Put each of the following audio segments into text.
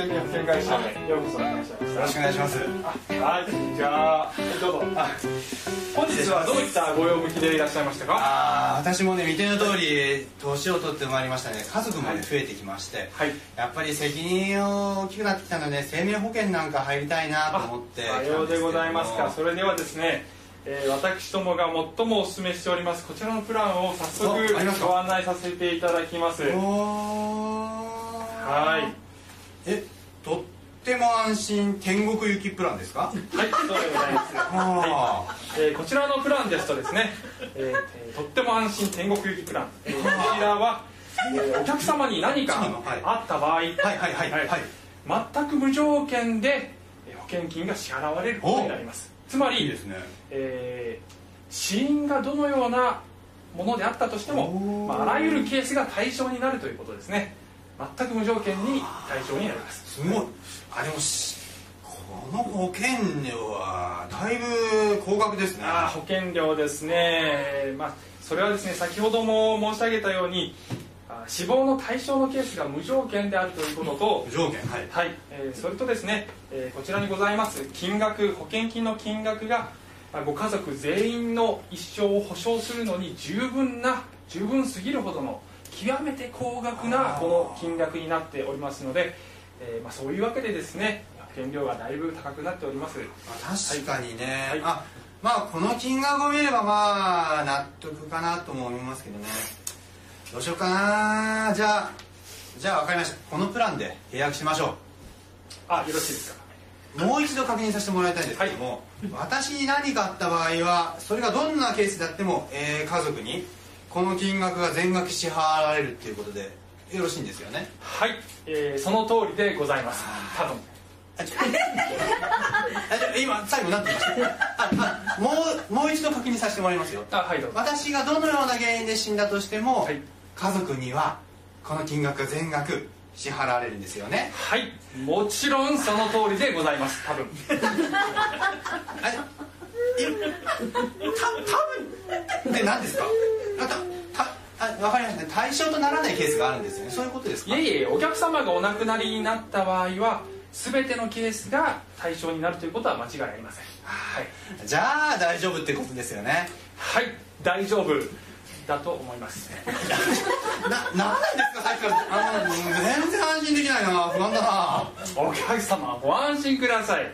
生命保険会社へようこそい。らっしゃいましたよろしくお願いします。はいじゃあどうぞあ本日はどういったご用向きでいらっしゃいましたか？ああ私もね見ての通り年を取ってまいりましたね。家族もね増えてきまして、はい。やっぱり責任大きくなってきたので生命保険なんか入りたいなと思ってさようでございますか。来それではですね、えー私どもが最もお勧めしておりますこちらのプランを早速ご案内させていただきます。はい。えとっても安心天国行きプランですか？はいそうでございます。あ。えーこちらのプランですとですね、えーえーとっても安心天国行きプラン、えーこちらは、えーお客様に何かあった場合、はいはいはいはい。全く無条件でえー保険金が支払われることになります。つまりいいですね。えー死因がどのようなものであったとしてもまあ、あらゆるケースが対象になるということですね全く無条件に対象になります。すごい。あでもしこの保険料はだいぶ高額ですね。保険料ですね、まあ、それはですね先ほども申し上げたようにあ死亡の対象のケースが無条件であるということと無条件はい。はい、えーそれとですね、えーこちらにございます金額保険金の金額がまあご家族全員の一生を保証するのに十分な十分すぎるほどの極めて高額なこの金額になっておりますので、えーまあ、そういうわけでですね保険料がだいぶ高くなっております。まあ確かにね、はい。あまあこの金額を見ればまあ納得かなとも思いますけどね。どうしようかな。じゃあじゃあ分かりました。このプランで契約しましょあよろしいですか。うもう一度確認させてもらいたいんですけども、私に何かあった場合はそれがどんなケースであっても、えー家族にこの金額が全額支払われるっていうことでよろしいんですよね？はい、えーその通りでございます。多分今最後何て言いました。もうもう一度確認させてもらいますよ。あはいどうぞ。私がどのような原因で死んだとしても、はい。家族にはこの金額が全額支払われるんですよね。はい。もちろんその通りでございます。多分。あ いた多分って何ですか？あたたあ分かりましたね対象とならないケースがあるんですよね。そういうことですか？いえいえお客様がお亡くなりになった場合は全てのケースが対象になるということは間違いありません。はい、じゃあ大丈夫ってことですよね。はい、大丈夫だと思います。ななんなんですかさっきからあの全然安心できないな不安だな。お客様ご安心ください。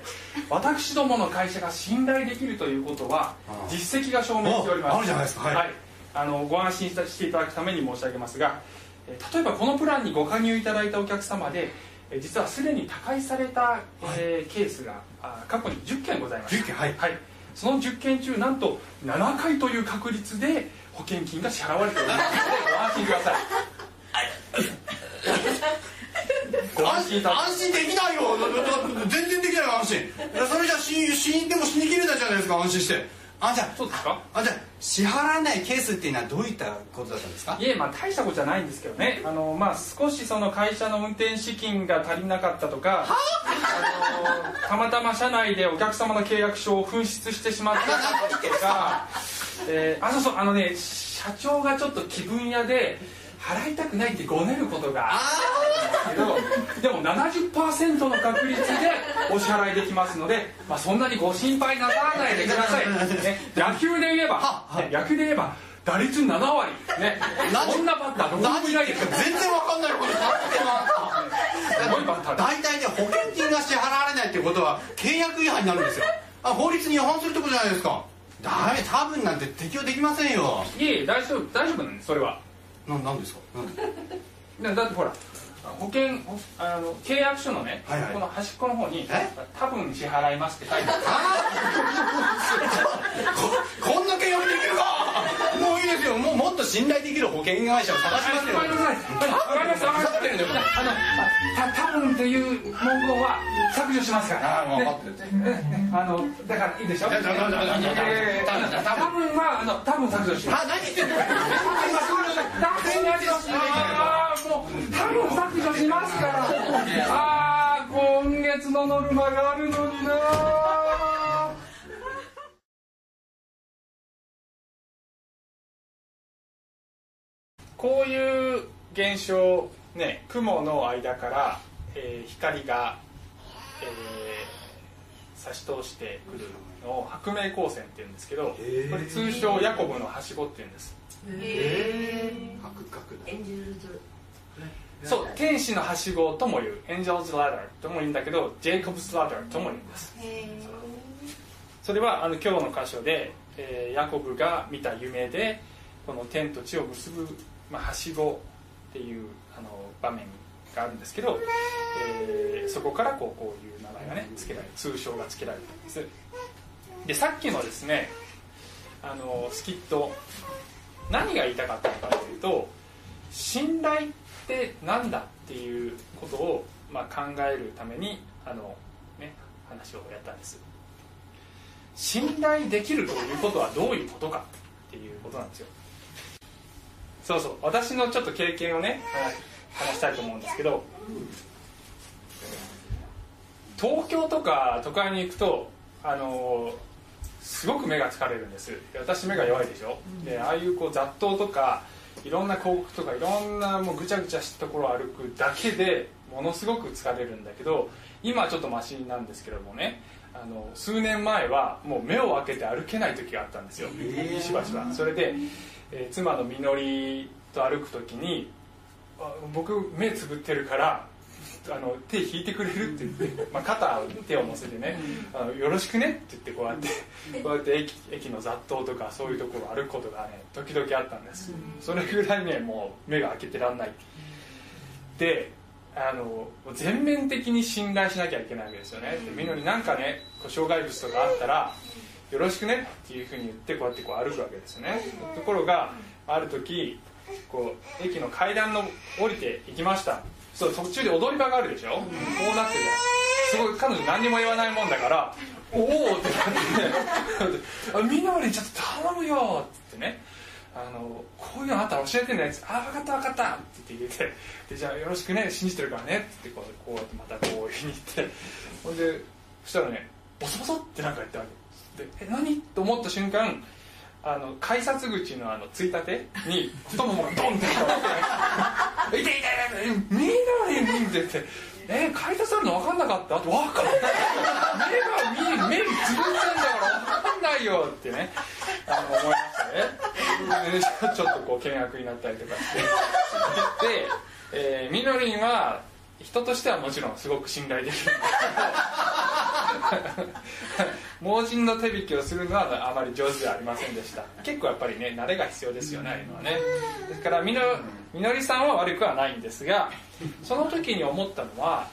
私どもの会社が信頼できるということは実績が証明しております。おあるじゃないですかはい。あのご安心していただくために申し上げますがえー例えばこのプランにご加入いただいたお客様でえー実はすでに他界された、えーケースがあ過去に10件ございます10件はい。はい、その10件中なんと7回という確率で保険金が支払われております。ご安心ください。ご安心安心できないよ。全然できないよ安心。それじゃ死死んでも死にきれないじゃないですか安心して。あじゃそうですか？ああじゃあ支払えないケースっていうのはどういったことだったんですか？いえまあ大したことじゃないんですけどね。あのまあ少しその会社の運転資金が足りなかったとかあ？のたまたま社内でお客様の契約書を紛失してしまったとか、えーあそうそうあのね社長がちょっと気分屋で払いたくないってごねることがあるんですけどでも70%の確率でお支払いできますので、まあ、そんなにご心配なさらないでください、ね、野球で言えば、野球で言えば打率7割。ね何？こんなバッターどこにもいないです。よ全然わかんないこすごいバッター大体ね保険金が支払われないってことは契約違反になるんですよ。あ法律に違反するってことじゃないですかダメ多分なんて適用できませんよ。いえいえ大丈夫大丈夫なんですそれは。ななんですか？なんで？だだってほら保険ほあの契約書のね、はいはい。この端っこの方にえ「多分支払います」って書いてある。ここんな契約できるかいいですよもうもっと信頼できる保険会社を探しますよわかりましたわかあのた多分っていう文言は削除しますから。あのだからいいでしょ多分はあの多分削除しますあ何言ってんの多分削除しますからああ今月のノルマがあるのになこういう現象ね雲の間からえー光が、えー差し通してくるのを白明光線っていうんですけどこれ通称ヤコブのはしごっていうんです。え白角だ。エンジェルズそう天使のはしごとも言うエンジェルズ・ラダーとも言うんだけどジェイコブス・ラダーとも言うんです。それはあの今日の箇所で、えーヤコブが見た夢でこの天と地を結ぶ、まあ、はしごっていうあの場面があるんですけど、えーそこからこうこういう名前がね付けられ通称が付けられたんです。でさっきのですねあのスキット何が言いたかったのかというと信頼って何だっていうことを、まあ、考えるためにあの、ね、話をやったんです。信頼できるということはどういうことかっていうことなんですよそうそう私のちょっと経験をね話話したいと思うんですけど東京とか都会に行くとあのすごく目が疲れるんです。で私目が弱いでしょ。でああいうこう雑踏とかいろんな広告とかいろんなもうぐちゃぐちゃしたところを歩くだけでものすごく疲れるんだけど今はちょっとマシなんですけどもねあの数年前はもう目を開けて歩けない時があったんですよ、しばしばそれで、えー妻のみのりと歩く時にあ僕目つぶってるからあの手引いてくれるって言って、まあ、肩に手を乗せてねあのよろしくねって言ってこうやってこうやって駅駅の雑踏とかそういうところを歩くことがね時々あったんです。それぐらいねもう目が開けてらんないであの全面的に信頼しなきゃいけないわけですよね。でみのりなんかねこう障害物とかあったらよろしくねっていうふうに言ってこうやってこう歩くわけですよね。ところがある時こう駅の階段の降りていきました。そう途中で踊り場があるでしょ、こうなってるすごい彼女何にも言わないもんだから「おお!」ってなって「あみのりちょっと頼むよ」って言ってね。あのこういうのあったら教えてねあ分かった分かったって言って入れて。でじゃあよろしくね信じてるからねってこうこうやってまたこういうふうに言って。ほんでそしたらねボソボソってなんか言ったわけ。でえ何？と思った瞬間あの改札口のあのついたてに 太ももがドンって当たって「痛い痛い痛い見えない!」って言って「え改札あるの分かんなかった?」って「分かんない目が見え目につぶってんだから分かんないよ」ってねあの思いましたねでちょっとこう険悪になったりとかしてで、えーみのりんは人としてはもちろんすごく信頼できる。んですけど盲人の手引きをするのはあまり上手ではありませんでした。結構やっぱりね慣れが必要ですよねああいうのはね。ですからみのみのりさんは悪くはないんですがその時に思ったのは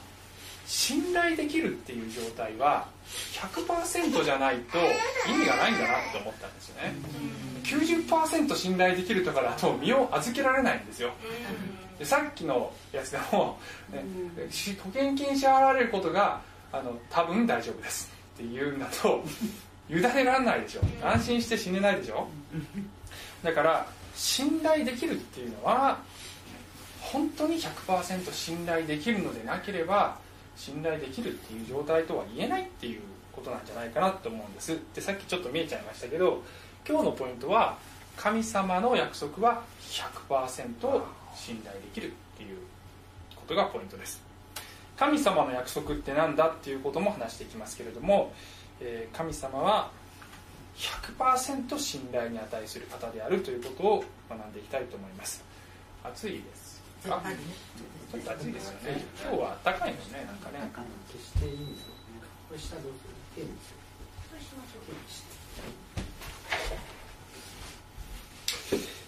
信頼できるっていう状態は100%じゃないと意味がないんだなって思ったんですよね90%信頼できるとかだと身を預けられないんですよ。でさっきのやつでも、ね、し保険金支払われることがあの多分大丈夫ですって言うんだと委ねられないでしょ。安心して死ねないでしょ。だから信頼できるっていうのは本当に100%信頼できるのでなければ信頼できるっていう状態とは言えないっていうことなんじゃないかなと思うんです。でさっきちょっと見えちゃいましたけど今日のポイントは神様の約束は100%信頼できるっていうことがポイントです。神様の約束って何だっていうことも話していきますけれども、えー神様は100%信頼に値する方であるということを学んでいきたいと思います。暑いです。かちょっと暑いですよね。今日は暖かいのねなんかね。消していいんですよね。これ下どうする？手にする。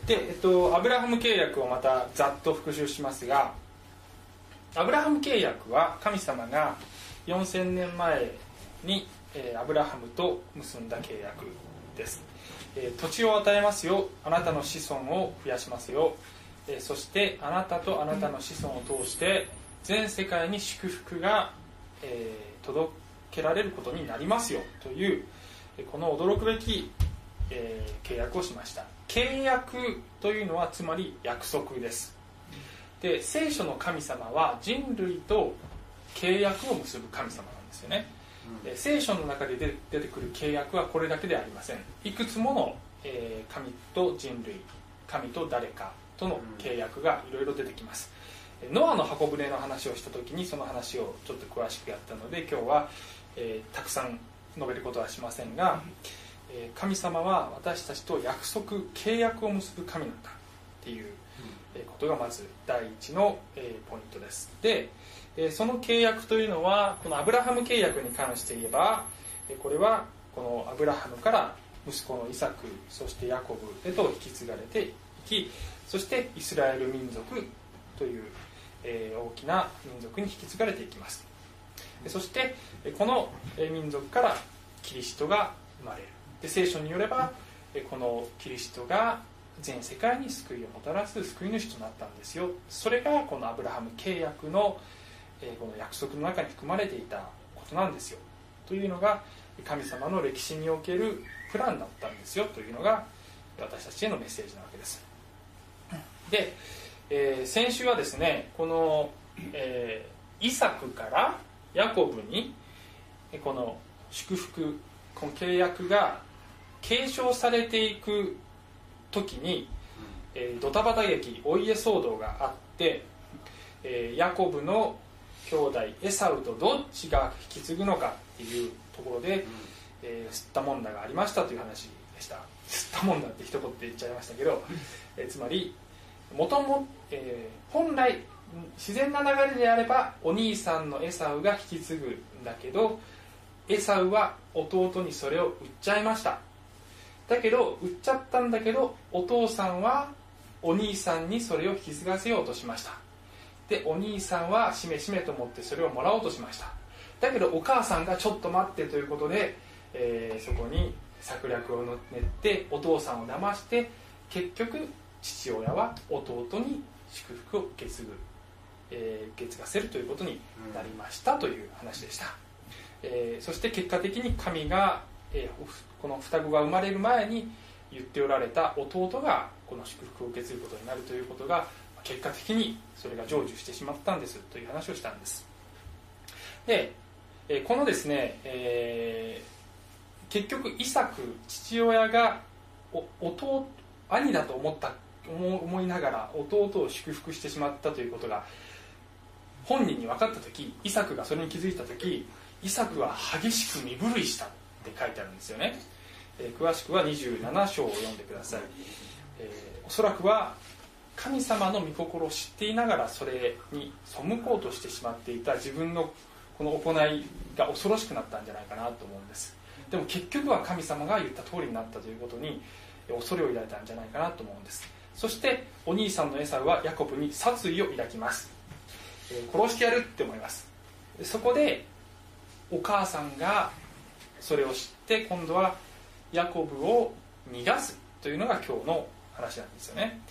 で、えっと、アブラハム契約をまたざっと復習しますがアブラハム契約は神様が4000年前に、えーアブラハムと結んだ契約です、えー土地を与えますよ。あなたの子孫を増やしますよ、えーそしてあなたとあなたの子孫を通して全世界に祝福が、え届けられることになりますよ。というこの驚くべきえー契約をしました。契約というのはつまり約束です。で聖書の神様は人類と契約を結ぶ神様なんですよね、で聖書の中で出てくる契約はこれだけではありません。いくつもの、えー神と人類神と誰かとの契約がいろいろ出てきます、ノアの箱舟の話をした時にその話をちょっと詳しくやったので今日は、えー、たくさん述べることはしませんが、えー、神様は私たちと約束契約を結ぶ神なんだっていうことがまず第一の、えー、ポイントです。で、えー、その契約というのはこのアブラハム契約に関して言えばこれはこのアブラハムから息子のイサクそしてヤコブへと引き継がれていきそしてイスラエル民族という、えー、大きな民族に引き継がれていきます。そしてこの民族からキリストが生まれるで聖書によればこのキリストが全世界に救いをもたらす救い主となったんですよ。それがこのアブラハム契約のこの約束の中に含まれていたことなんですよ。というのが神様の歴史におけるプランだったんですよ。というのが私たちへのメッセージなわけです。で、えー、先週はですねこの、えー、イサクからヤコブにこの祝福この契約が継承されていく時に、えー、ドタバタ劇お家騒動があって、えー、ヤコブの兄弟エサウとどっちが引き継ぐのかっていうところで、うん、えー、吸ったもんだがありましたという話でした。吸ったもんだって一言で言っちゃいましたけど、えー、つまりもとも、えー、本来自然な流れであればお兄さんのエサウが引き継ぐんだけどエサウは弟にそれを売っちゃいましただけど売っちゃったんだけどお父さんはお兄さんにそれを引き継がせようとしました。でお兄さんはしめしめと思ってそれをもらおうとしました。だけどお母さんがちょっと待ってということで、えー、そこに策略を練ってお父さんを騙して結局父親は弟に祝福を受け継ぐ、えー、受け継がせるということになりましたという話でした、えー、そして結果的に神が、えー、この双子が生まれる前に言っておられた弟がこの祝福を受け継ぐことになるということが結果的にそれが成就してしまったんですという話をしたんです。でこのですね、えー、結局イサク父親が弟兄だと思った思いながら弟を祝福してしまったということが本人に分かった時イサクがそれに気づいた時イサクは激しく身震いした。って書いてあるんですよね、えー、詳しくは27章を読んでください、えー、おそらくは神様の御心を知っていながらそれに背こうとしてしまっていた自分のこの行いが恐ろしくなったんじゃないかなと思うんです。でも結局は神様が言った通りになったということに恐れを抱いたんじゃないかなと思うんです。そしてお兄さんのエサウはヤコブに殺意を抱きます、えー、殺してやるって思います。そこでお母さんがそれを知って今度はヤコブを逃がすというのが今日の話なんですよね。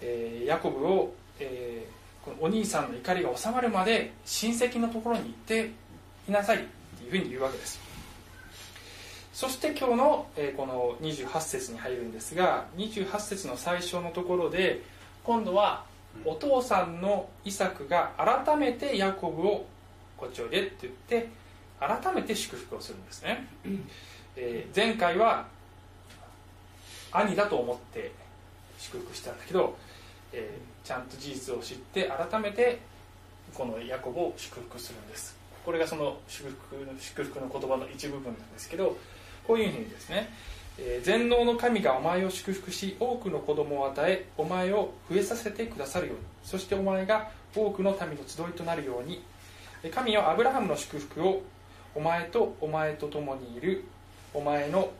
えー、ヤコブを、えー、このお兄さんの怒りが収まるまで親戚のところに行っていなさいっていうふうに言うわけです。そして今日の、えー、この28節に入るんですが28節の最初のところで今度はお父さんのイサクが改めてヤコブをこっちおいでって言って改めて祝福をするんですね、えー、前回は兄だと思って祝福したんだけどえー、ちゃんと事実を知って改めてこのヤコブを祝福するんです。これがその祝福の祝福の言葉の一部分なんですけどこういうふうにですね、えー、全能の神がお前を祝福し多くの子供を与えお前を増えさせてくださるように。そしてお前が多くの民の集いとなるように神はアブラハムの祝福をお前とお前と共にいるお前の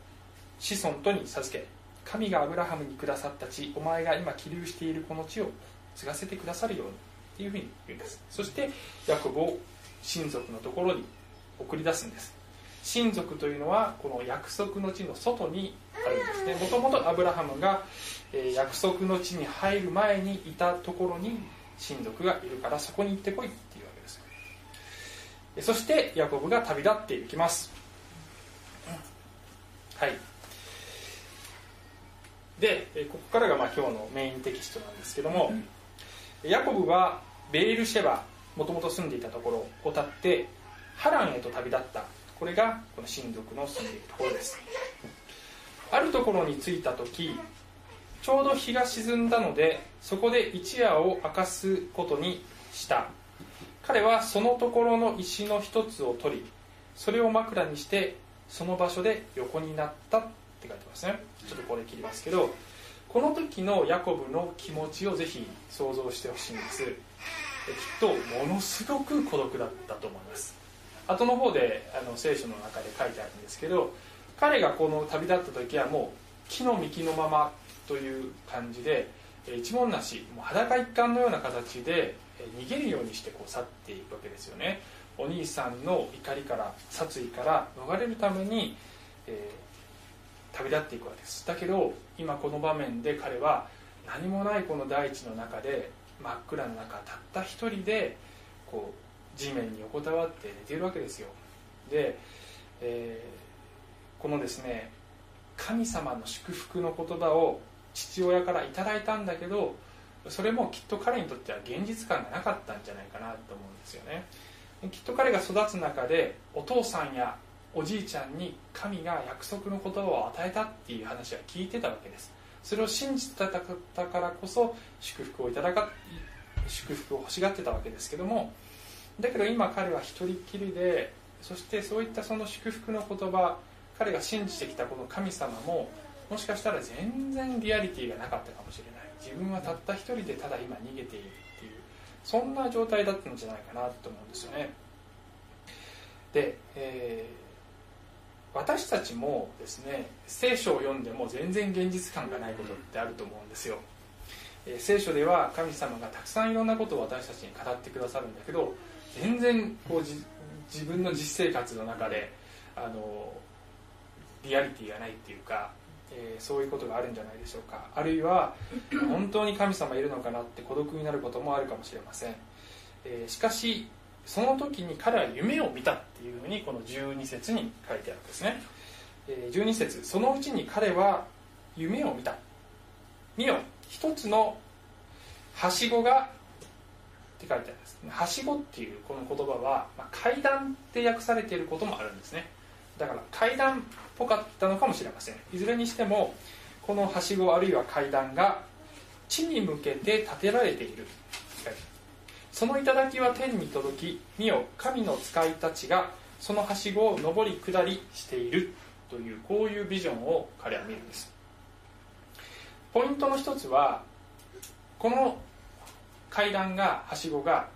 子孫とに授け神がアブラハムにくださった地お前が今起立しているこの地を継がせてくださるようにっていうふうに言うんです。そしてヤコブを親族のところに送り出すんです。親族というのはこの約束の地の外にあるんですね。もともとアブラハムが約束の地に入る前にいたところに親族がいるからそこに行ってこい。っそしてヤコブが旅立っていきます。はい。でここからがまあ今日のメインテキストなんですけども、ヤコブはベールシェバもともと住んでいたところを立ってハランへと旅立った。これがこの親族の住んでいるところです。あるところに着いた時ちょうど日が沈んだのでそこで一夜を明かすことにした彼はそのところの石の一つを取りそれを枕にしてその場所で横になったって書いてますね。ちょっとこれ切りますけどこの時のヤコブの気持ちをぜひ想像してほしいんです。きっとものすごく孤独だったと思います。後の方であの聖書の中で書いてあるんですけど彼がこの旅立った時はもう木の幹のままという感じで一文なしもう裸一貫のような形で逃げるようにしてこう去っていくわけですよね。お兄さんの怒りから殺意から逃れるために、えー、旅立っていくわけです。だけど今この場面で彼は何もないこの大地の中で真っ暗の中たった一人でこう地面に横たわって寝ているわけですよ。で、えー、このですね神様の祝福の言葉を父親から頂いたんだけどそれもきっと彼にとっては現実感がなかったんじゃないかなと思うんですよね。きっと彼が育つ中でお父さんやおじいちゃんに神が約束の言葉を与えたっていう話は聞いてたわけです。それを信じてたからこそ祝福をいただか祝福を欲しがってたわけですけどもだけど今彼は一人っきりでそしてそういったその祝福の言葉彼が信じてきたこの神様ももしかしたら全然リアリティがなかったかもしれない。自分はたった一人でただ今逃げているっていうそんな状態だったんじゃないかなと思うんですよね。で、えー、私たちもですね聖書を読んでも全然現実感がないことってあると思うんですよ、えー、聖書では神様がたくさんいろんなことを私たちに語ってくださるんだけど全然こう自分の実生活の中であのリアリティがないっていうかえー、そういうことがあるんじゃないでしょうか。あるいは本当に神様いるのかなって孤独になることもあるかもしれません、えー、しかしその時に彼は夢を見たっていうふうにこの12節に書いてあるんですね、えー、12節そのうちに彼は夢を見た。見よ。一つのはしごがって書いてあるんです。はしごっていうこの言葉は、まあ、階段って訳されていることもあるんですね。だから階段っぽかったのかもしれませんいずれにしてもこのはしごあるいは階段が地に向けて建てられているその頂は天に届き見よ神の使いたちがそのはしごを上り下りしているというこういうビジョンを彼は見るんです。ポイントの一つはこの階段がはしごが、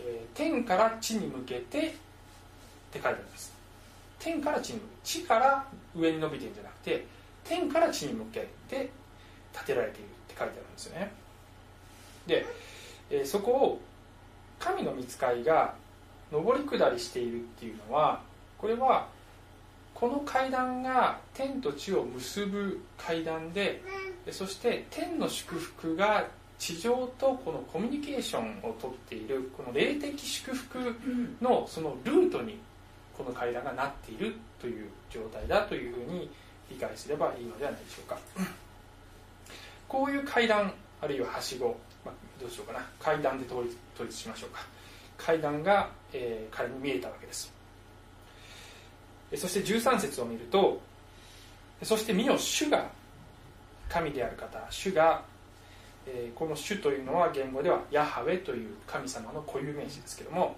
えー、天から地に向けてって書いてあるんです。天から地に地から上に伸びてるんじゃなくて天から地に向けて建てられているって書いてあるんですよね。で、えー、そこを神の御使いが上り下りしているっていうのはこれはこの階段が天と地を結ぶ階段でそして天の祝福が地上とこのコミュニケーションをとっているこの霊的祝福のそのルートにこの階段がなっているという状態だというふうに理解すればいいのではないでしょうか。こういう階段あるいははしご、まあ、どうしようかな。階段で統一統一しましょうか。階段が、えー、彼に見えたわけです。そして13節を見るとそして見よ主が神である方主が、えー、この主というのは言語ではヤハウェという神様の固有名詞ですけども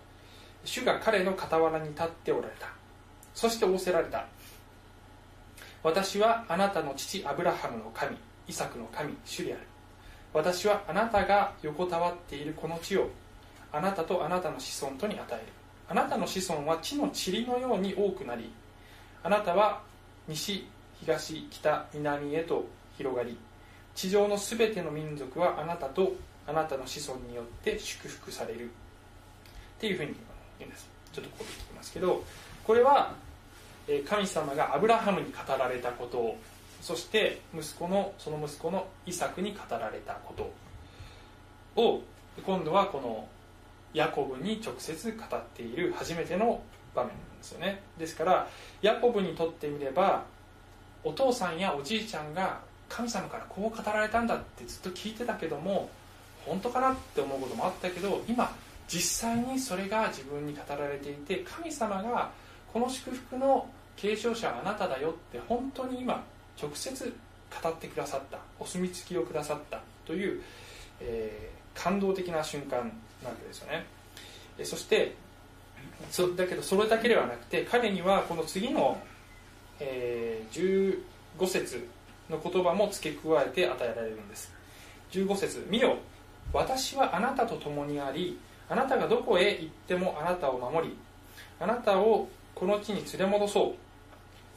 主が彼の傍らに立っておられた。そして仰せられた。私はあなたの父アブラハムの神イサクの神主である。私はあなたが横たわっているこの地をあなたとあなたの子孫とに与える。あなたの子孫は地の塵のように多くなりあなたは西東北南へと広がり地上のすべての民族はあなたとあなたの子孫によって祝福される。っていうふうに言うんです。ちょっとここで聞きますけどこれは神様がアブラハムに語られたことをそして息子のその息子のイサクに語られたことを今度はこのヤコブに直接語っている初めての場面なんですよね。ですからヤコブにとってみればお父さんやおじいちゃんが神様からこう語られたんだってずっと聞いてたけども本当かなって思うこともあったけど今実際にそれが自分に語られていて神様がこの祝福の継承者はあなただよって本当に今直接語ってくださったお墨付きをくださったという、えー、感動的な瞬間なわけですよね。えそしてそだけどそれだけではなくて彼にはこの次の、えー、15節の言葉も付け加えて与えられるんです。15節見よ私はあなたと共にありあなたがどこへ行ってもあなたを守りあなたをこの地に連れ戻そう。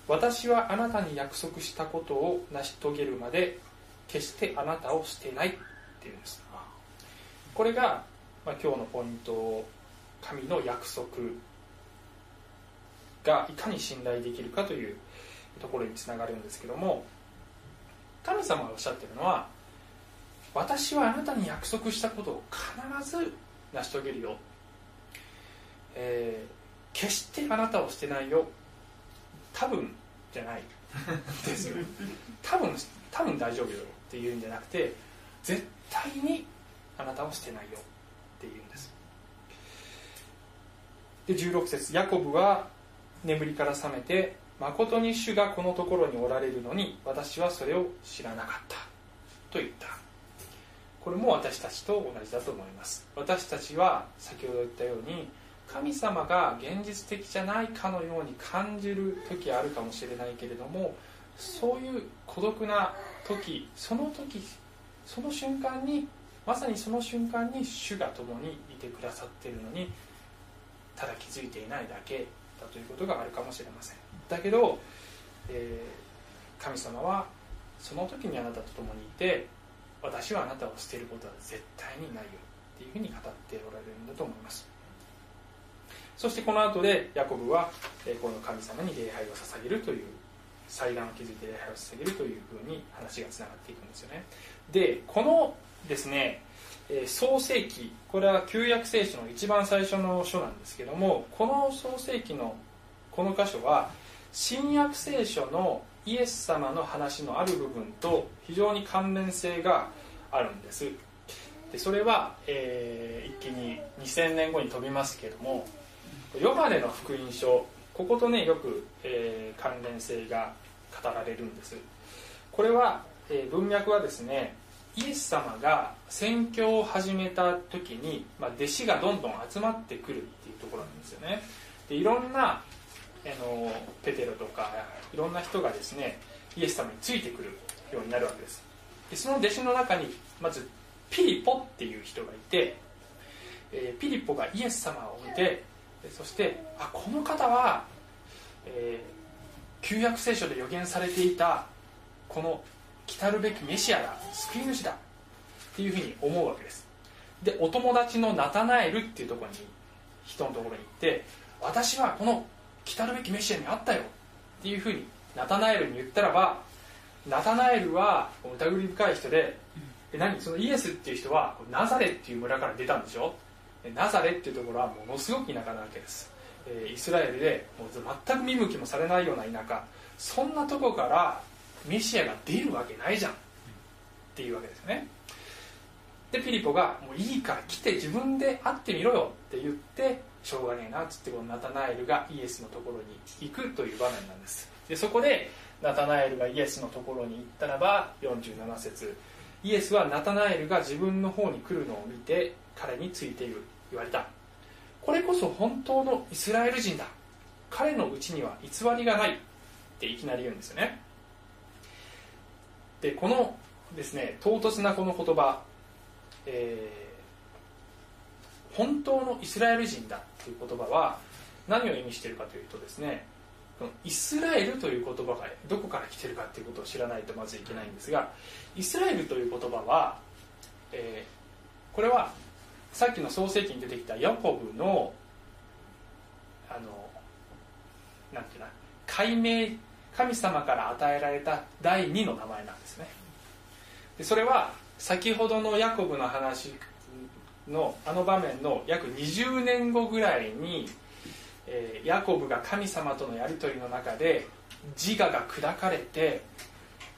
私はあなたに約束したことを成し遂げるまで決してあなたを捨てないっていうんです。これが、まあ、今日のポイント神の約束がいかに信頼できるかというところにつながるんですけども神様がおっしゃってるのは私はあなたに約束したことを必ず成し遂げるよ、えー、決してあなたを捨てないよ。多分じゃない。ですよ多分多分大丈夫よっていうんじゃなくて絶対にあなたを捨てないよっていうんです。で16節。ヤコブは眠りから覚めて誠に主がこのところにおられるのに私はそれを知らなかった。と言ったこれも私たちと同じだと思います。私たちは先ほど言ったように神様が現実的じゃないかのように感じる時あるかもしれないけれどもそういう孤独な時その時その瞬間にまさにその瞬間に主が共にいてくださっているのにただ気づいていないだけだということがあるかもしれません。だけど、えー、神様はその時にあなたと共にいて私はあなたを捨てることは絶対にないよっていうふうに語っておられるんだと思います。そしてこの後でヤコブはこの神様に礼拝を捧げるという祭壇を築いて礼拝を捧げるというふうに話がつながっていくんですよね。でこのですね創世記これは旧約聖書の一番最初の書なんですけどもこの創世記のこの箇所は新約聖書のイエス様の話のある部分と非常に関連性があるんです。でそれは、えー、一気に2000年後に飛びますけどもヨハネの福音書こことねよく、えー、関連性が語られるんです。これは、えー、文脈はですねイエス様が宣教を始めた時に、まあ、弟子がどんどん集まってくるっていうところなんですよね。でいろんなあのペテロとかいろんな人がですねイエス様についてくるようになるわけです。でその弟子の中にまずピリポっていう人がいて、えー、ピリポがイエス様を見てそしてあこの方は、えー、旧約聖書で予言されていたこの来るべきメシアだ救い主だっていうふうに思うわけです。でお友達のナタナエルっていうところに人のところに行って私はこの来るべきメシアに会ったよ。っていうふうにナタナエルに言ったらばナタナエルは疑り深い人で、え何？そのイエスっていう人はナザレっていう村から出たんでしょ？ナザレっていうところはものすごく田舎なわけです、えイスラエルでもう全く見向きもされないような田舎。そんなとこからメシアが出るわけないじゃん。っていうわけですよね。でピリポが「もういいから来て自分で会ってみろよ」って言ってしょうがねえなっつってこのナタナエルがイエスのところに行くという場面なんです。でそこでナタナエルがイエスのところに行ったらば47節。イエスはナタナエルが自分の方に来るのを見て彼についている言われた。これこそ本当のイスラエル人だ。彼のうちには偽りがない。っていきなり言うんですよね。でこのですね唐突なこの言葉、えー、本当のイスラエル人だという言葉は何を意味しているかというとですねこのイスラエルという言葉がどこから来てるかということを知らないとまずいけないんですがイスラエルという言葉は、えー、これはさっきの創世記に出てきたヤコブのあのなんていうな解明神様から与えられた第2の名前なんですね。でそれは先ほどのヤコブの話のあの場面の約20年後ぐらいに、えー、ヤコブが神様とのやり取りの中で自我が砕かれて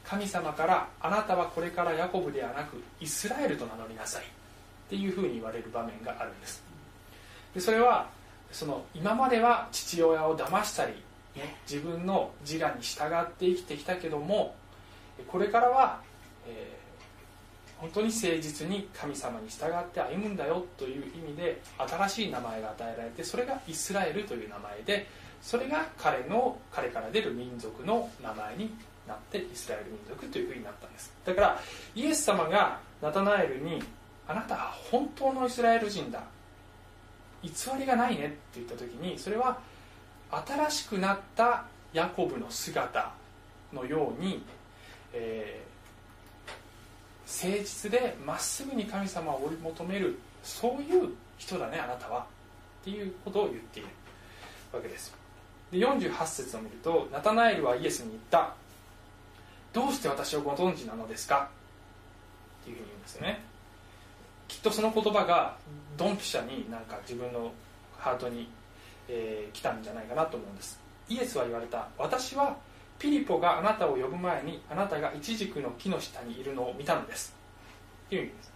神様からあなたはこれからヤコブではなくイスラエルと名乗りなさい。っていうふうに言われる場面があるんです。でそれはその今までは父親を騙したりね、自分の自我に従って生きてきたけどもこれからは、え本当に誠実に神様に従って歩むんだよという意味で新しい名前が与えられてそれがイスラエルという名前でそれが彼の彼から出る民族の名前になってイスラエル民族というふうになったんです。だからイエス様がナタナエルに「あなたは本当のイスラエル人だ。偽りがないね」って言った時にそれは新しくなったヤコブの姿のように、えー、誠実でまっすぐに神様を追い求めるそういう人だねあなたは。っていうことを言っているわけです。で48節を見るとナタナエルはイエスに言った。どうして私をご存知なのですか？っていうふうに言うんですよね。きっとその言葉がドンピシャになんか自分のハートに、えー、来たんじゃないかなと思うんです。イエスは言われた。私はピリポがあなたを呼ぶ前にあなたがイチジクの木の下にいるのを見たのです。っていう意味です。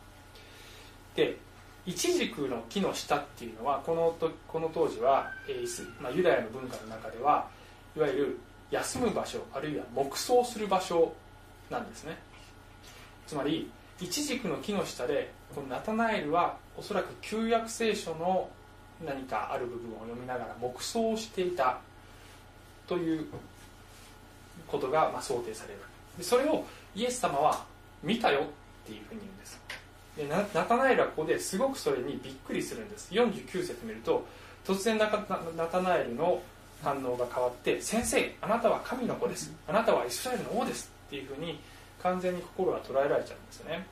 でイチジクの木の下っていうのはこのとこの当時は、えーまあ、ユダヤの文化の中ではいわゆる休む場所あるいは黙想する場所なんですね。つまりイチジクの木の下でこのナタナエルはおそらく旧約聖書の何かある部分を読みながら黙想していたということがま想定される。でそれをイエス様は見たよっていうふうに言うんです。でナタナエルはここですごくそれにびっくりするんです。49節見ると突然ナタナエルの反応が変わって「先生あなたは神の子です。あなたはイスラエルの王です」っていうふうに完全に心が捉えられちゃうんですよね。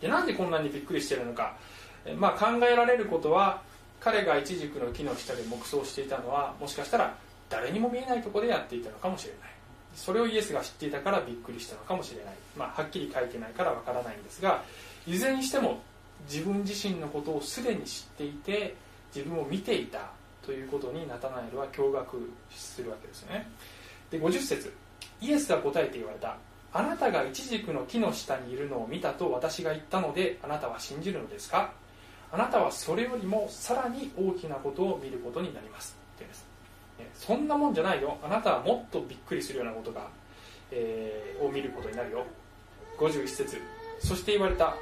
でなんでこんなにびっくりしてるのか、まあ、考えられることは彼がイチジクの木の下で黙想していたのはもしかしたら誰にも見えないところでやっていたのかもしれないそれをイエスが知っていたからびっくりしたのかもしれない、まあ、はっきり書いてないからわからないんですがいずれにしても自分自身のことをすでに知っていて自分を見ていたということにナタナエルは驚愕するわけですね。で50節。イエスが答えて言われた。あなたがイチジクの木の下にいるのを見たと私が言ったのであなたは信じるのですか？あなたはそれよりもさらに大きなことを見ることになります。ってです。そんなもんじゃないよ。あなたはもっとびっくりするようなことが、えー、を見ることになるよ。51節。そして言われた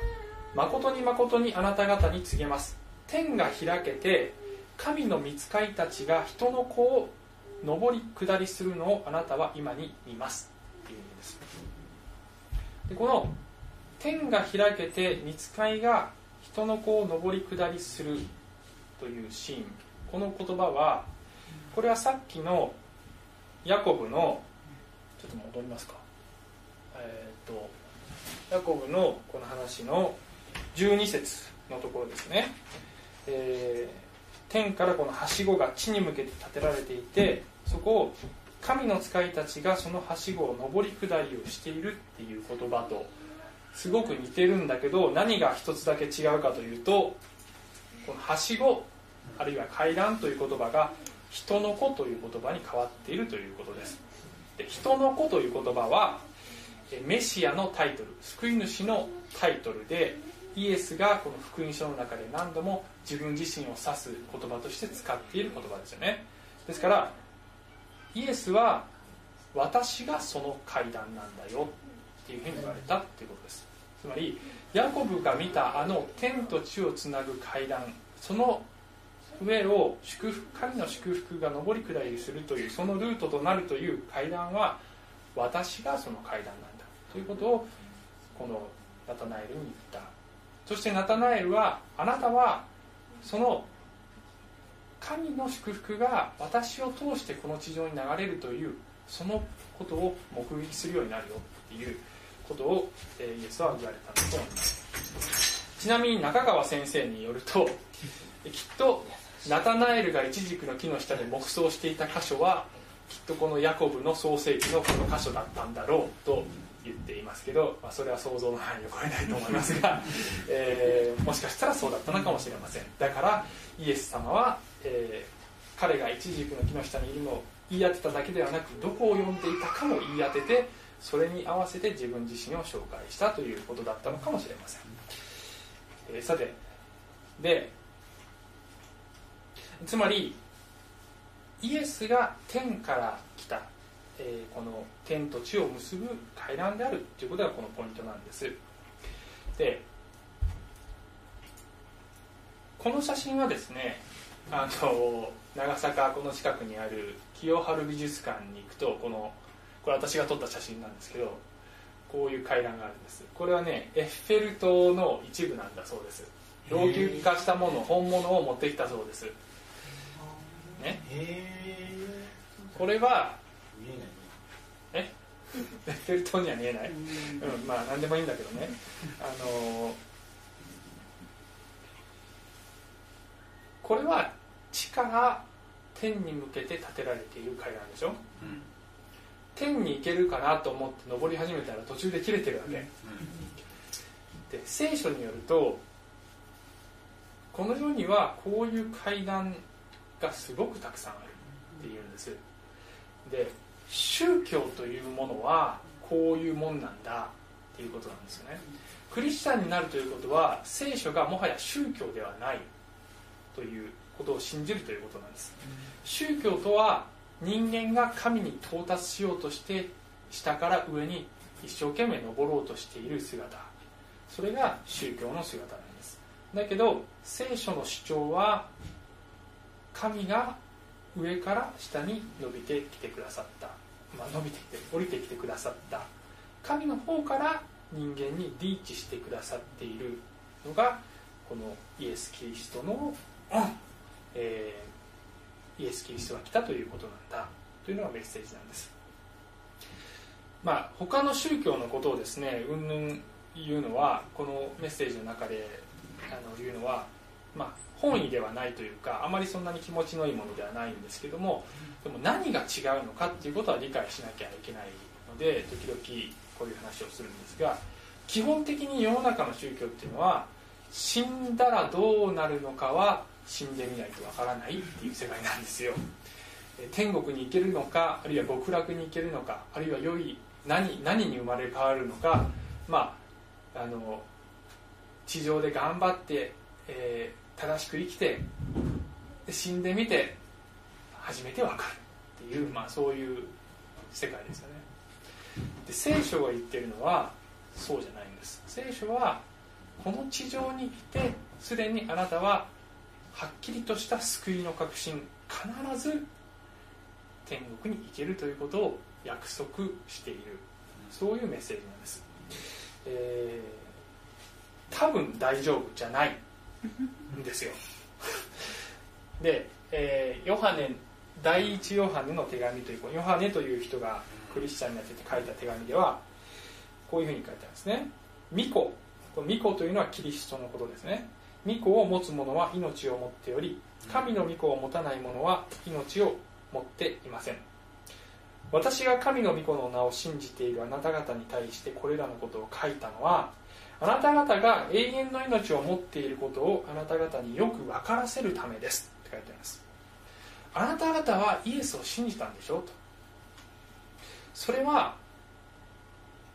誠に誠にあなた方に告げます。天が開けて神の御使いたちが人の子を上り下りするのをあなたは今に見ます。っていう意味です。でこの天が開けて御使いが人の子を上り下りするというシーン。この言葉はこれはさっきのヤコブのちょっと戻りますか。えっ、ー、とヤコブのこの話の12節のところですね、えー、天からこのはしごが地に向けて建てられていてそこを神の使いたちがそのはしごを上り下りをしているっていう言葉とすごく似てるんだけど何が一つだけ違うかというとこのはしごあるいは階段という言葉が人の子という言葉に変わっているということです。で人の子という言葉はメシアのタイトル救い主のタイトルでイエスがこの福音書の中で何度も自分自身を指す言葉として使っている言葉ですよね。ですからイエスは私がその階段なんだよっていうふうに言われたっていうことです。つまりヤコブが見たあの天と地をつなぐ階段その上を祝福神の祝福が上り下りするというそのルートとなるという階段は私がその階段なんだ。ということをこのナタナエルに言った。そしてナタナエルはあなたはその神の祝福が私を通してこの地上に流れるというそのことを目撃するようになるよっていうことを、えイエスは言われたんだと思います。ちなみに中川先生によるときっとナタナエルがイチジクの木の下で黙想していた箇所はきっとこのヤコブの創世記のこの箇所だったんだろうと言っていますけど、まあ、それは想像の範囲を超えないと思いますが、えー、もしかしたらそうだったのかもしれません。だからイエス様は、えー、彼がイチジクの木の下にいるのを言い当てただけではなくどこを読んでいたかも言い当ててそれに合わせて自分自身を紹介したということだったのかもしれません、えー、さてでつまりイエスが天から来た、えー、この天と地を結ぶ階段であるということがこのポイントなんです。でこの写真はですねあの長坂この近くにある清春美術館に行くとこのこれ私が撮った写真なんですけどこういう階段があるんです。これはねエッフェル塔の一部なんだそうです。老朽化したもの本物を持ってきたそうです。ね。これは見えないえ？エ ッフェル塔には見えない、うん、まあ何でもいいんだけどね。あのこれは地下が天に向けて建てられている階段でしょ、天に行けるかなと思って登り始めたら途中で切れてるわけ、で聖書によるとこの世にはこういう階段がすごくたくさんあるっていうんです。で宗教というものはこういうもんなんだっていうことなんですよね。クリスチャンになるということは聖書がもはや宗教ではないということを信じるということなんです。宗教とは人間が神に到達しようとして下から上に一生懸命登ろうとしている姿。それが宗教の姿なんです。だけど聖書の主張は神が上から下に伸びてきてくださった、まあ、伸びてきて降りてきてくださった。神の方から人間にリーチしてくださっているのがこのイエス・キリストの、えーイエス・キリストが来たということなんだ。というのがメッセージなんです。まあ他の宗教のことをですねうんぬん言うのはこのメッセージの中であの言うのはまあ本意ではないというかあまりそんなに気持ちのいいものではないんですけどもでも何が違うのかっていうことは理解しなきゃいけないので時々こういう話をするんですが基本的に世の中の宗教っていうのは死んだらどうなるのかは死んでみないとわからないっていう世界なんですよ。天国に行けるのかあるいは極楽に行けるのかあるいは良い何何に生まれ変わるのかまああの地上で頑張って、えー正しく生きてで死んでみて初めてわかるっていう、まあ、そういう世界ですよね。で聖書が言ってるのはそうじゃないんです。聖書はこの地上にいてすでにあなたははっきりとした救いの確信必ず天国に行けるということを約束している。そういうメッセージなんです、えー多分大丈夫じゃない。ですよ。で、えーヨハネ第一ヨハネの手紙というヨハネという人がクリスチャンになってて書いた手紙ではこういうふうに書いてあるんですね。巫女この巫女というのはキリストのことですね。巫女を持つ者は命を持っており神の御子を持たない者は命を持っていません。私が神の御子の名を信じているあなた方に対してこれらのことを書いたのはあなた方が永遠の命を持っていることをあなた方によく分からせるためです。って書いてあります。あなた方はイエスを信じたんでしょ？と。それは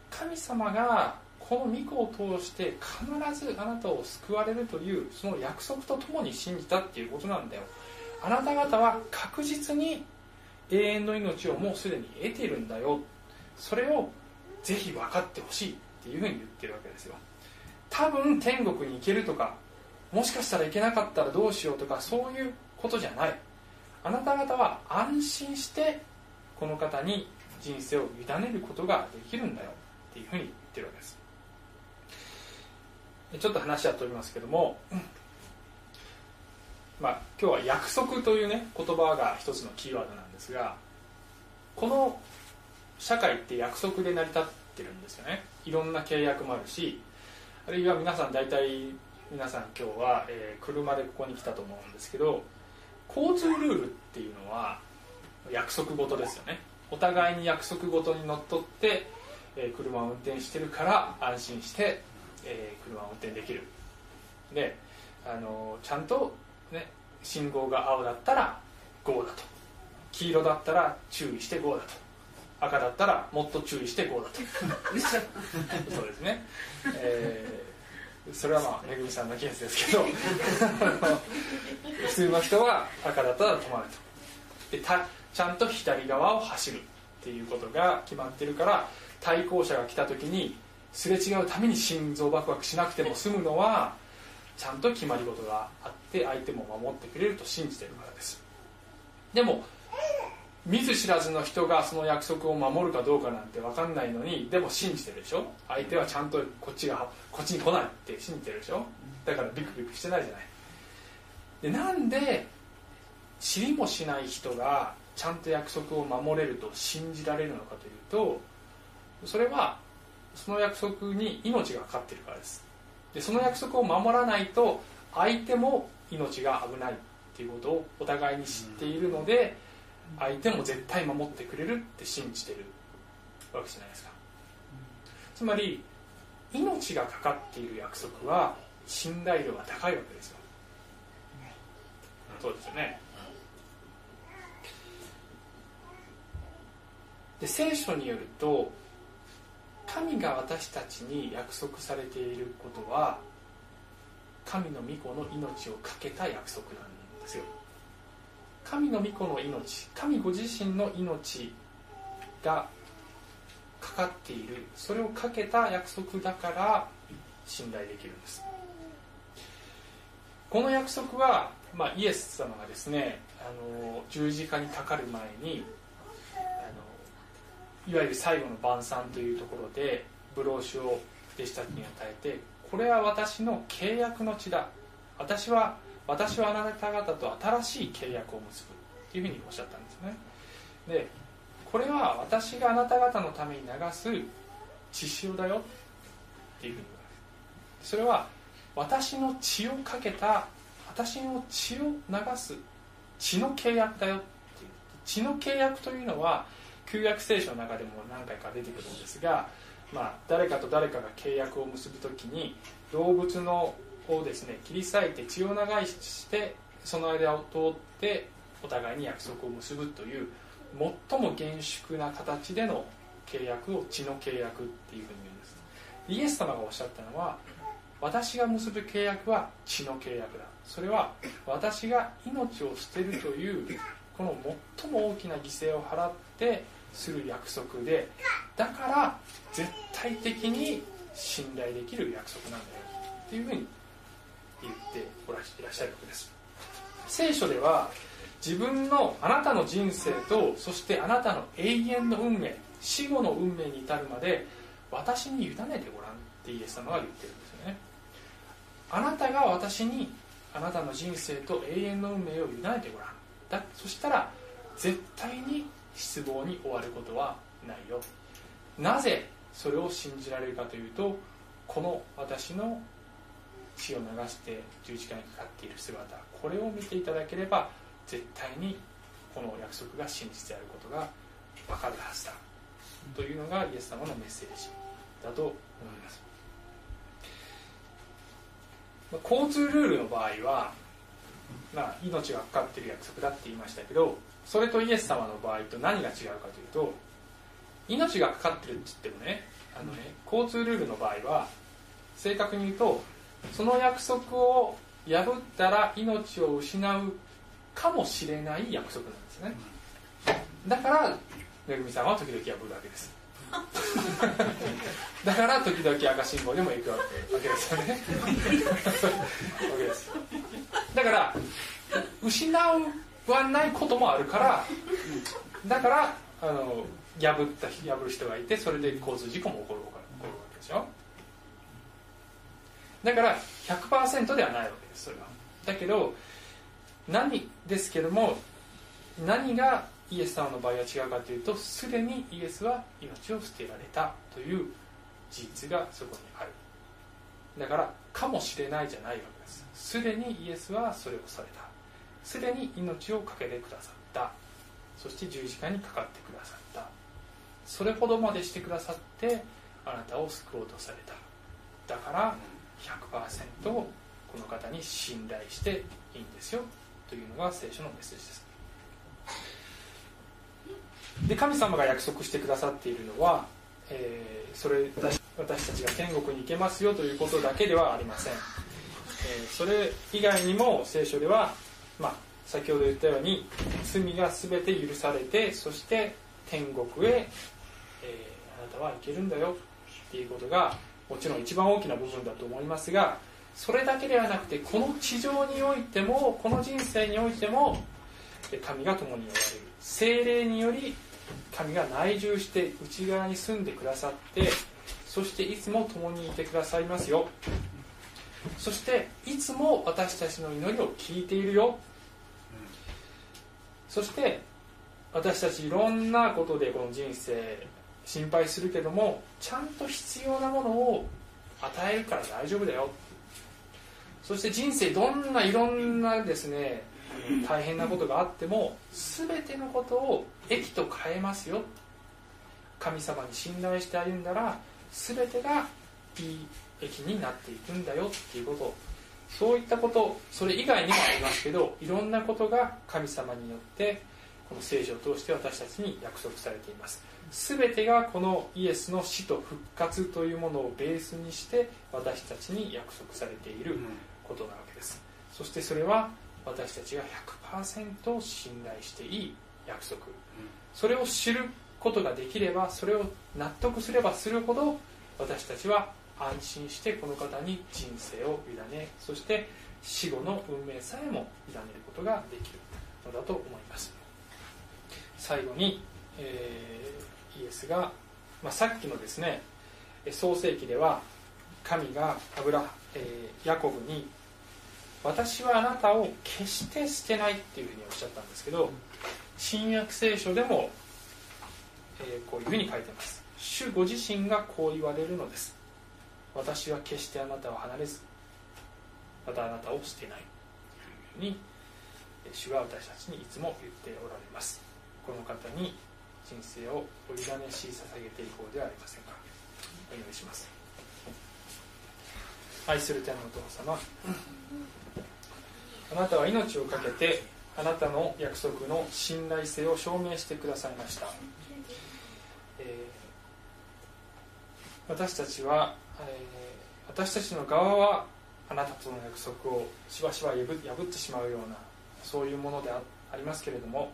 神様がこの御子を通して必ずあなたを救われるというその約束とともに信じたっていうことなんだよ。あなた方は確実に永遠の命をもうすでに得ているんだよ。それをぜひ分かってほしいっていうふうに言ってるわけですよ。多分天国に行けるとかもしかしたら行けなかったらどうしようとかそういうことじゃない。あなた方は安心してこの方に人生を委ねることができるんだよ。っていうふうに言ってるわけです。ちょっと話は飛びますけども、まあ、今日は約束というね言葉が一つのキーワードなんですがこの社会って約束で成り立ってるんですよね。いろんな契約もあるしあるいは皆さん大体皆さん今日は、えー車でここに来たと思うんですけど交通ルールっていうのは約束事ですよね。お互いに約束事にのっとって、えー車を運転してるから安心して、えー車を運転できる。であのちゃんと、ね、信号が青だったら GO だと。黄色だったら注意して GO だと。赤だったらもっと注意して GO だと。そうですね、えーそれはまあめぐみさんのケースですけど。普通の人は赤だったら止まると。でたちゃんと左側を走るっていうことが決まってるから対向車が来た時にすれ違うために心臓バクバクしなくても済むのはちゃんと決まり事があって相手も守ってくれると信じてるからです。でも見ず知らずの人がその約束を守るかどうかなんて分かんないのにでも信じてるでしょ？相手はちゃんとこっちがこっちに来ないって信じてるでしょ？だからビクビクしてないじゃない。でなんで知りもしない人がちゃんと約束を守れると信じられるのかというとそれはその約束に命がかかってるからです。でその約束を守らないと相手も命が危ないっていうことをお互いに知っているので相手も絶対守ってくれるって信じてるわけじゃないですか。つまり命がかかっている約束は信頼度が高いわけですよ。そうですよね。で聖書によると神が私たちに約束されていることは神の御子の命を懸けた約束なんですよ。神の御子の命神ご自身の命がかかっている。それをかけた約束だから信頼できるんです。この約束は、まあ、イエス様がですねあの十字架にかかる前にあのいわゆる最後の晩餐というところでブローシュを弟子たちに与えてこれは私の契約の地だ。私は私はあなた方と新しい契約を結ぶというふうにおっしゃったんですね。でこれは私があなた方のために流す血潮だよっていうふうに言われる。それは私の血をかけた私の血を流す血の契約だよっていう。血の契約というのは旧約聖書の中でも何回か出てくるんですが、まあ、誰かと誰かが契約を結ぶ時に動物のをですね切り裂いて血を流してその間を通ってお互いに約束を結ぶという最も厳粛な形での契約を血の契約っていうふうに言うんです。イエス様がおっしゃったのは私が結ぶ契約は血の契約だそれは私が命を捨てるというこの最も大きな犠牲を払ってする約束でだから絶対的に信頼できる約束なんだよっていうふうに言っていらっしゃるわけです。聖書では自分のあなたの人生とそしてあなたの永遠の運命死後の運命に至るまで私に委ねてごらんってイエス様が言ってるんですよね。あなたが私にあなたの人生と永遠の運命を委ねてごらん。だそしたら絶対に失望に終わることはないよ。なぜそれを信じられるかというとこの私の血を流して十字架にかかっている姿これを見ていただければ絶対にこの約束が真実であることが分かるはずだというのがイエス様のメッセージだと思います。交通ルールの場合は、まあ、命がかかっている約束だって言いましたけどそれとイエス様の場合と何が違うかというと命がかかってるって言ってもねあのね交通ルールの場合は正確に言うとその約束を破ったら命を失うかもしれない約束なんですね。だからめぐみさんは時々破るわけです。だから時々赤信号でも行くわけですよね。だから失わないこともあるからだからあの破った破る人がいてそれで交通事故も起こる起こるわけでしょだから100%ではないわけですそれは。だけど何ですけども何がイエス様の場合は違うかというとすでにイエスは命を捨てられたという事実がそこにある。だからかもしれないじゃないわけです。すでにイエスはそれをされた。すでに命を懸けてくださった。そして十字架にかかってくださった。それほどまでしてくださってあなたを救おうとされた。だから100%この方に信頼していいんですよ。というのが聖書のメッセージです。で神様が約束してくださっているのは、えー、それ私たちが天国に行けますよということだけではありません、えー、それ以外にも聖書では、まあ、先ほど言ったように罪が全て許されてそして天国へ、えー、あなたは行けるんだよっっていうことがもちろん一番大きな部分だと思いますがそれだけではなくてこの地上においてもこの人生においても神が共におられる。精霊により神が内住して内側に住んでくださってそしていつも共にいてくださいますよ。そしていつも私たちの祈りを聞いているよ。そして私たちいろんなことでこの人生心配するけどもちゃんと必要なものを与えるから大丈夫だよ。そして人生どんないろんなですね大変なことがあっても全てのことを益と変えますよ。神様に信頼して歩んだら全てがいい益になっていくんだよ。っていうこと。そういったことそれ以外にもありますけどいろんなことが神様によってこの聖書を通して私たちに約束されています。全てがこのイエスの死と復活というものをベースにして私たちに約束されていることなわけです。そしてそれは私たちが100%信頼していい約束。それを知ることができればそれを納得すればするほど私たちは安心してこの方に人生を委ねそして死後の運命さえも委ねることができるのだと思います。最後に、えー、イエスが、まあ、さっきのですね創世記では神がアブラ、えー、ヤコブに私はあなたを決して捨てないっていうふうにおっしゃったんですけど新約聖書でも、えー、こういうふうに書いてます。主ご自身がこう言われるのです。私は決してあなたを離れずまたあなたを捨てない。というふうに主は私たちにいつも言っておられます。この方に人生をお委ねし捧げていこうではありませんか。お祈りします。愛する天のお父様あなたは命を懸けてあなたの約束の信頼性を証明してくださいました、えー、私たちは、えー、私たちの側はあなたとの約束をしばしば破ってしまうようなそういうものでありますけれども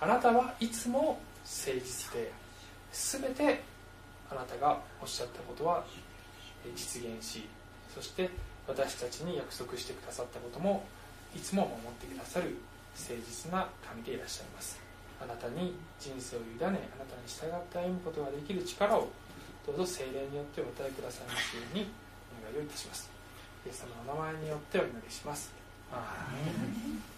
あなたはいつも誠実で全てあなたがおっしゃったことは実現しそして私たちに約束してくださったこともいつも守ってくださる誠実な神でいらっしゃいます。あなたに人生を委ねあなたに従って歩むことができる力をどうぞ精霊によってお与えくださいますようにお願いをいたします。イエス様のお名前によってお祈りします。アーメン。